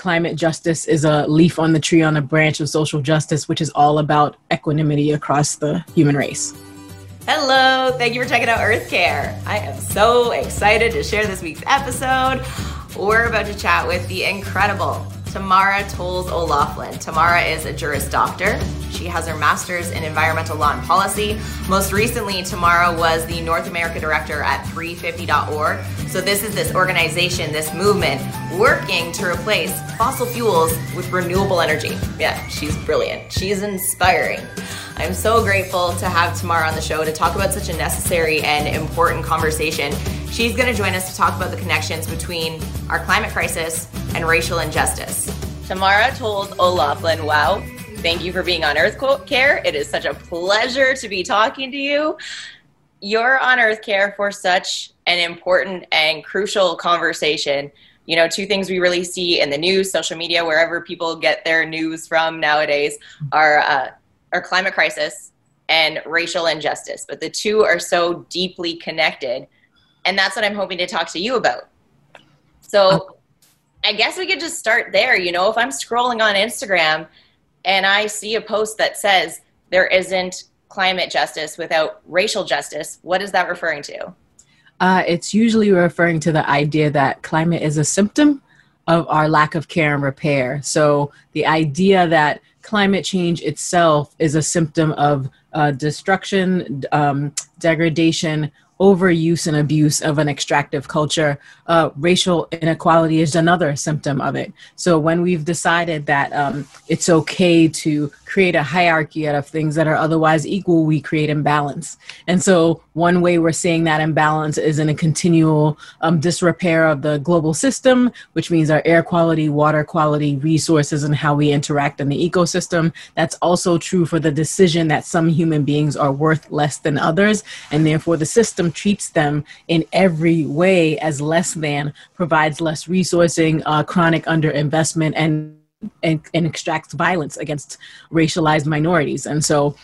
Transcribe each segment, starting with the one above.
climate justice is a leaf on the tree on a branch of social justice, which is all about equanimity across the human race. Hello, thank you for checking out Earth Care. I am so excited to share this week's episode. We're about to chat with the incredible Tamara Toles O'Laughlin. Tamara is a Juris Doctor. She has her master's in environmental law and policy. Most recently, Tamara was the North America director at 350.org. So, this is this organization, this movement working to replace fossil fuels with renewable energy. Yeah, she's brilliant. She's inspiring. I'm so grateful to have Tamara on the show to talk about such a necessary and important conversation. She's going to join us to talk about the connections between our climate crisis and racial injustice. Tamara Toles O'Laughlin, wow. Thank you for being on Earth Care. It is such a pleasure to be talking to you. You're on Earth Care for such an important and crucial conversation. You know, two things we really see in the news, social media, wherever people get their news from nowadays, are uh, our climate crisis and racial injustice. But the two are so deeply connected. And that's what I'm hoping to talk to you about. So I guess we could just start there. You know, if I'm scrolling on Instagram and I see a post that says there isn't climate justice without racial justice, what is that referring to? Uh, it's usually referring to the idea that climate is a symptom of our lack of care and repair. So the idea that climate change itself is a symptom of uh, destruction, um, degradation, overuse and abuse of an extractive culture. Uh, racial inequality is another symptom of it. So when we've decided that um, it's okay to create a hierarchy out of things that are otherwise equal, we create imbalance. And so one way we're seeing that imbalance is in a continual um, disrepair of the global system, which means our air quality, water quality, resources, and how we interact in the ecosystem. That's also true for the decision that some human beings are worth less than others, and therefore the system treats them in every way as less than, provides less resourcing, uh, chronic underinvestment, and, and, and extracts violence against racialized minorities. And so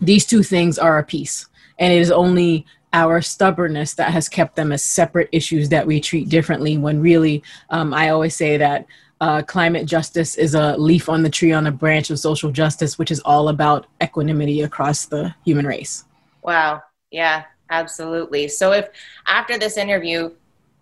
these two things are a piece. And it is only our stubbornness that has kept them as separate issues that we treat differently when really um, i always say that uh, climate justice is a leaf on the tree on a branch of social justice which is all about equanimity across the human race wow yeah Absolutely. So if after this interview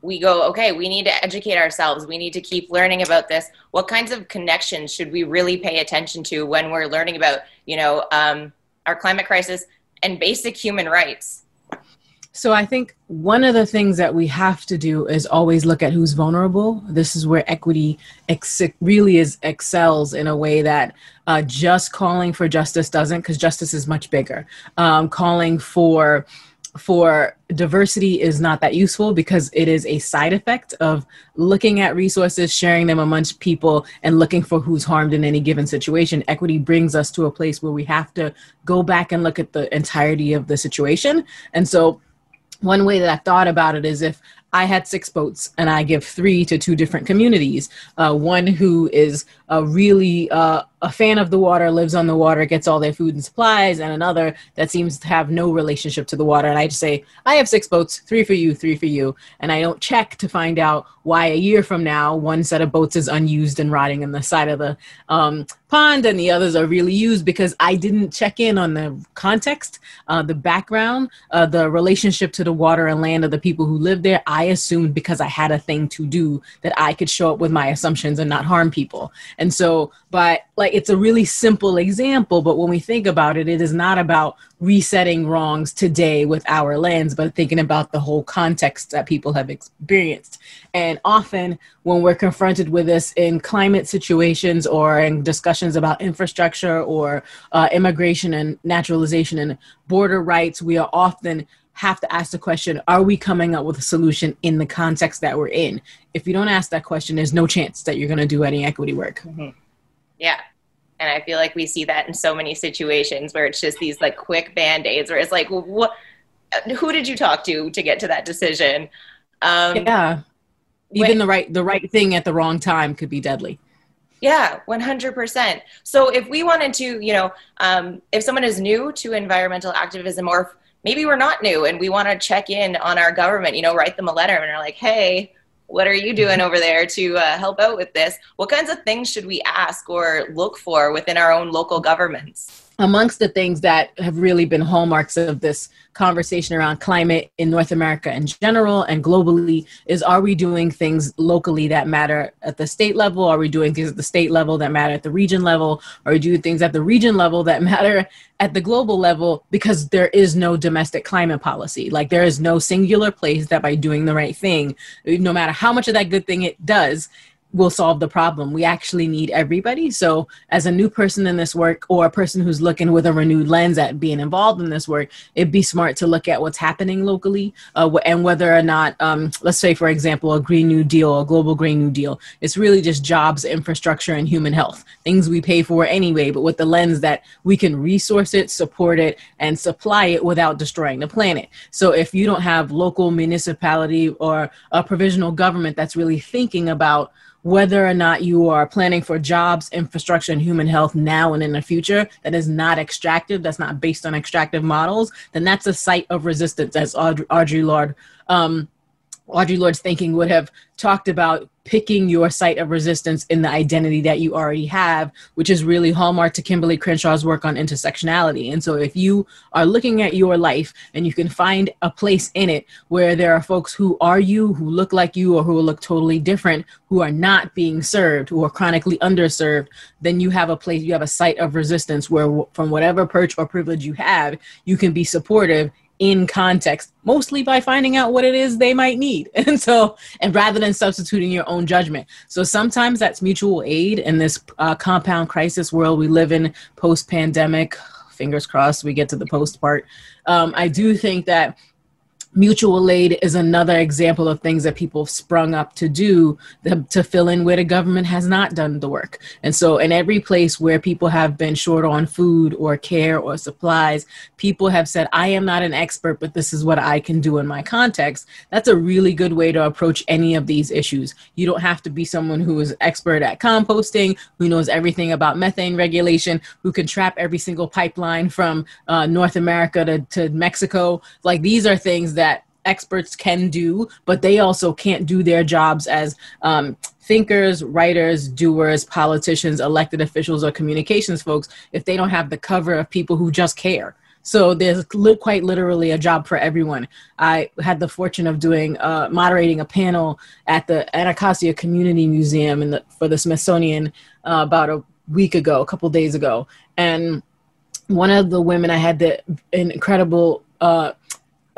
we go, okay, we need to educate ourselves, we need to keep learning about this, what kinds of connections should we really pay attention to when we're learning about, you know, um, our climate crisis and basic human rights? So I think one of the things that we have to do is always look at who's vulnerable. This is where equity ex- really is excels in a way that uh, just calling for justice doesn't, because justice is much bigger. Um, calling for for diversity is not that useful because it is a side effect of looking at resources, sharing them amongst people, and looking for who's harmed in any given situation. Equity brings us to a place where we have to go back and look at the entirety of the situation. And so, one way that I thought about it is if I had six boats and I give three to two different communities. Uh, one who is uh, really uh, a fan of the water, lives on the water, gets all their food and supplies, and another that seems to have no relationship to the water. And I just say, I have six boats, three for you, three for you. And I don't check to find out why a year from now one set of boats is unused and rotting in the side of the um, pond and the others are really used because I didn't check in on the context, uh, the background, uh, the relationship to the water and land of the people who live there. Assumed because I had a thing to do that I could show up with my assumptions and not harm people. And so, but like it's a really simple example, but when we think about it, it is not about resetting wrongs today with our lens, but thinking about the whole context that people have experienced. And often, when we're confronted with this in climate situations or in discussions about infrastructure or uh, immigration and naturalization and border rights, we are often have to ask the question are we coming up with a solution in the context that we're in? If you don't ask that question there's no chance that you're going to do any equity work. Mm-hmm. yeah. And i feel like we see that in so many situations where it's just these like quick band-aids where it's like well, what who did you talk to to get to that decision? Um, yeah. Even when, the right the right thing at the wrong time could be deadly. Yeah 100% so if we wanted to you know um, if someone is new to environmental activism or maybe we're not new and we want to check in on our government, you know, write them a letter and they're like, hey, what are you doing over there to uh, help out with this? What kinds of things should we ask or look for within our own local governments? Amongst the things that have really been hallmarks of this conversation around climate in North America in general and globally is are we doing things locally that matter at the state level? Are we doing things at the state level that matter at the region level? Are we doing things at the region level that matter at the global level? Because there is no domestic climate policy. Like there is no singular place that by doing the right thing, no matter how much of that good thing it does, will solve the problem. We actually need everybody. So, as a new person in this work or a person who's looking with a renewed lens at being involved in this work, it'd be smart to look at what's happening locally uh, and whether or not, um, let's say, for example, a Green New Deal, a global Green New Deal, it's really just jobs, infrastructure, and human health, things we pay for anyway, but with the lens that we can resource it, support it, and supply it without destroying the planet. So, if you don't have local municipality or a provisional government that's really thinking about whether or not you are planning for jobs, infrastructure, and human health now and in the future that is not extractive, that's not based on extractive models, then that's a site of resistance, as Audre, Audre Lorde um, Audre Lorde's thinking would have talked about picking your site of resistance in the identity that you already have, which is really hallmark to Kimberlé Crenshaw's work on intersectionality. And so, if you are looking at your life and you can find a place in it where there are folks who are you, who look like you, or who look totally different, who are not being served, who are chronically underserved, then you have a place, you have a site of resistance where, from whatever perch or privilege you have, you can be supportive in context, mostly by finding out what it is they might need. And so, and rather than substituting your own judgment. So sometimes that's mutual aid in this uh, compound crisis world we live in post pandemic. Fingers crossed we get to the post part. Um, I do think that mutual aid is another example of things that people have sprung up to do to fill in where the government has not done the work. And so, in every place where people have been short on food or care or supplies, people have said, I am not an expert, but this is what I can do in my context. That's a really good way to approach any of these issues. You don't have to be someone who is expert at composting, who knows everything about methane regulation, who can trap every single pipeline from uh, North America to, to Mexico. Like, these are things that experts can do, but they also can't do their jobs as um, thinkers, writers, doers, politicians, elected officials, or communications folks if they don't have the cover of people who just care. So there's li- quite literally a job for everyone. I had the fortune of doing uh, moderating a panel at the Anacostia Community Museum in the, for the Smithsonian uh, about a week ago, a couple days ago, and one of the women I had the incredible uh,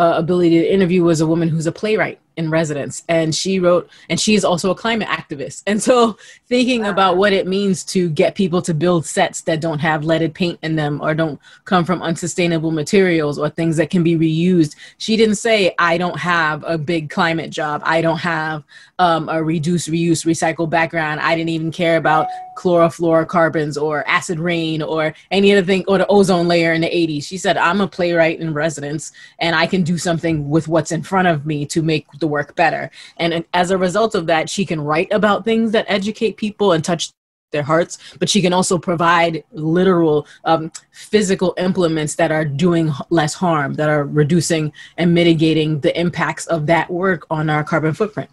uh, ability to interview was a woman who's a playwright in residence. And she wrote and she's also a climate activist. And so thinking wow. about what it means to get people to build sets that don't have leaded paint in them or don't come from unsustainable materials or things that can be reused. She didn't say i don't have a big climate job. I don't have um, a reduce reuse recycle background. I didn't even care about chlorofluorocarbons or acid rain or any other thing or the ozone layer in the 80s she said i'm a playwright in residence and i can do something with what's in front of me to make the work better. And as a result of that, she can write about things that educate people and touch their hearts, but she can also provide literal um, physical implements that are doing less harm, that are reducing and mitigating the impacts of that work on our carbon footprint.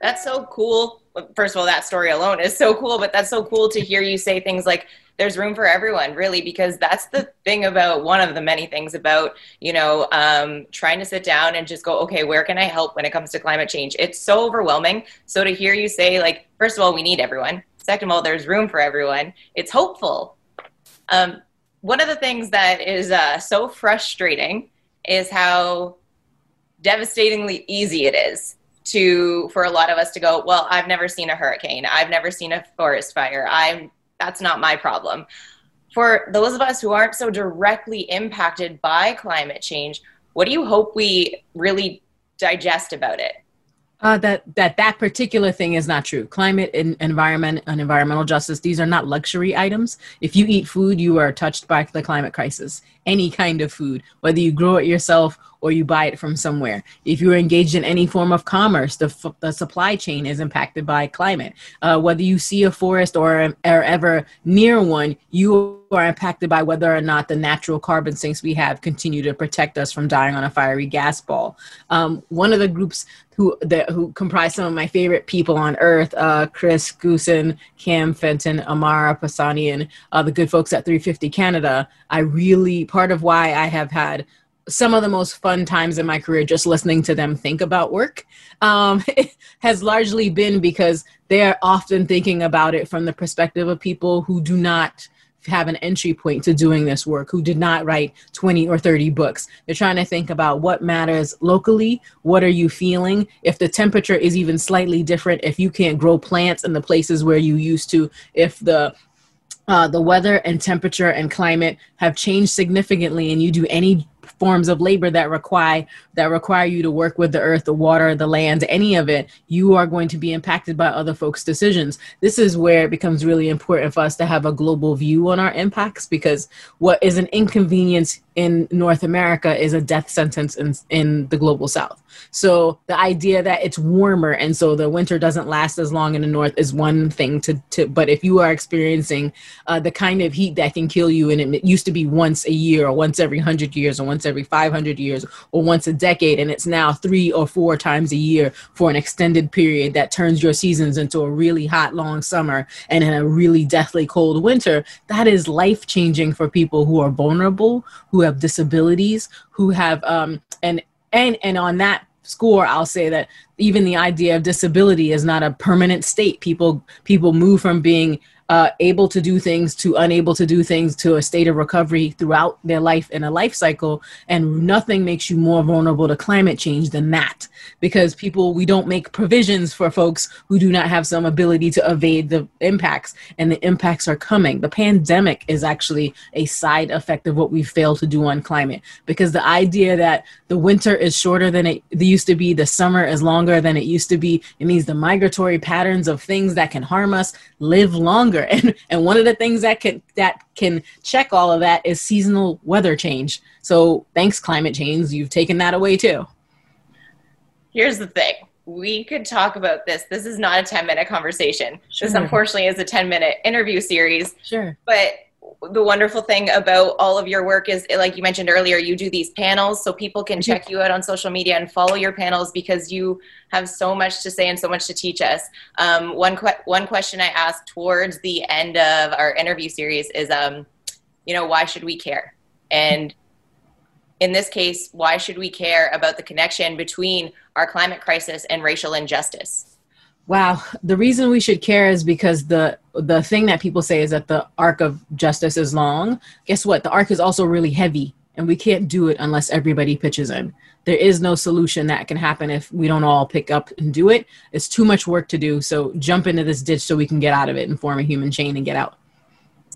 That's so cool. First of all, that story alone is so cool, but that's so cool to hear you say things like, there's room for everyone really because that's the thing about one of the many things about you know um, trying to sit down and just go okay where can i help when it comes to climate change? It's so overwhelming. So to hear you say like first of all we need everyone. Second of all there's room for everyone. It's hopeful. Um, one of the things that is uh, so frustrating is how devastatingly easy it is to for a lot of us to go well i've never seen a hurricane i've never seen a forest fire i'm that's not my problem. For those of us who aren't so directly impacted by climate change, what do you hope we really digest about it? Uh, that that that particular thing is not true. Climate and environment and environmental justice; these are not luxury items. If you eat food, you are touched by the climate crisis. Any kind of food, whether you grow it yourself or you buy it from somewhere. If you're engaged in any form of commerce, the, f- the supply chain is impacted by climate. Uh, whether you see a forest or are ever near one, you are impacted by whether or not the natural carbon sinks we have continue to protect us from dying on a fiery gas ball. Um, one of the groups who who comprise some of my favorite people on earth uh, chris goosen cam fenton amara pasanian uh, the good folks at 350 canada i really part of why i have had some of the most fun times in my career just listening to them think about work um, has largely been because they are often thinking about it from the perspective of people who do not have an entry point to doing this work who did not write 20 or 30 books. They're trying to think about what matters locally what are you feeling? If the temperature is even slightly different if you can't grow plants in the places where you used to if the uh, the weather and temperature and climate have changed significantly and you do any forms of labor that require that require you to work with the earth the water the land any of it you are going to be impacted by other folks decisions. This is where it becomes really important for us to have a global view on our impacts because what is an inconvenience in North America is a death sentence in, in the global south. So the idea that it's warmer and so the winter doesn't last as long in the north is one thing to, to but if you are experiencing uh, the kind of heat that can kill you and it used to be once a year or once every 100 years or once every 500 years or once a decade and it's now three or four times a year for an extended period that turns your seasons into a really hot long summer and in a really deathly cold winter that is life changing for people who are vulnerable who have disabilities, who have um, and and and on that score i'll say that even the idea of disability is not a permanent state. People people move from being uh, able to do things to unable to do things to a state of recovery throughout their life in a life cycle. And nothing makes you more vulnerable to climate change than that. Because people, we don't make provisions for folks who do not have some ability to evade the impacts, and the impacts are coming. The pandemic is actually a side effect of what we fail to do on climate. Because the idea that the winter is shorter than it used to be, the summer is longer than it used to be, it means the migratory patterns of things that can harm us live longer longer. And and one of the things that can that can check all of that is seasonal weather change. So thanks climate change, you've taken that away too. Here's the thing. We could talk about this. This is not a 10 minute conversation. Sure. This unfortunately is a 10 minute interview series. Sure. But the wonderful thing about all of your work is like you mentioned earlier you do these panels so people can check you out on social media and follow your panels because you have so much to say and so much to teach us. Um, one, que- one question i asked towards the end of our interview series is um, you know why should we care? And in this case why should we care about the connection between our climate crisis and racial injustice Wow, the reason we should care is because the the thing that people say is that the arc of justice is long. Guess what? The arc is also really heavy, and we can't do it unless everybody pitches in. There is no solution that can happen if we don't all pick up and do it. It's too much work to do. So jump into this ditch so we can get out of it and form a human chain and get out.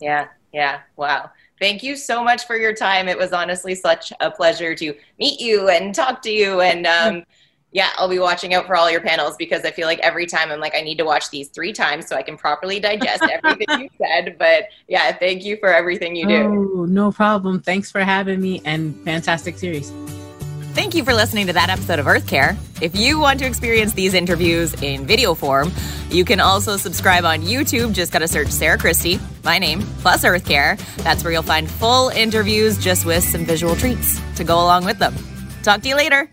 Yeah, yeah. Wow. Thank you so much for your time. It was honestly such a pleasure to meet you and talk to you and um, yeah, I'll be watching out for all your panels because I feel like every time I'm like, I need to watch these three times so I can properly digest everything you said. But yeah, thank you for everything you do. Oh, no problem. Thanks for having me and fantastic series. Thank you for listening to that episode of Earth Care. If you want to experience these interviews in video form, you can also subscribe on YouTube. Just got to search Sarah Christie, my name, plus Earth Care. That's where you'll find full interviews just with some visual treats to go along with them. Talk to you later.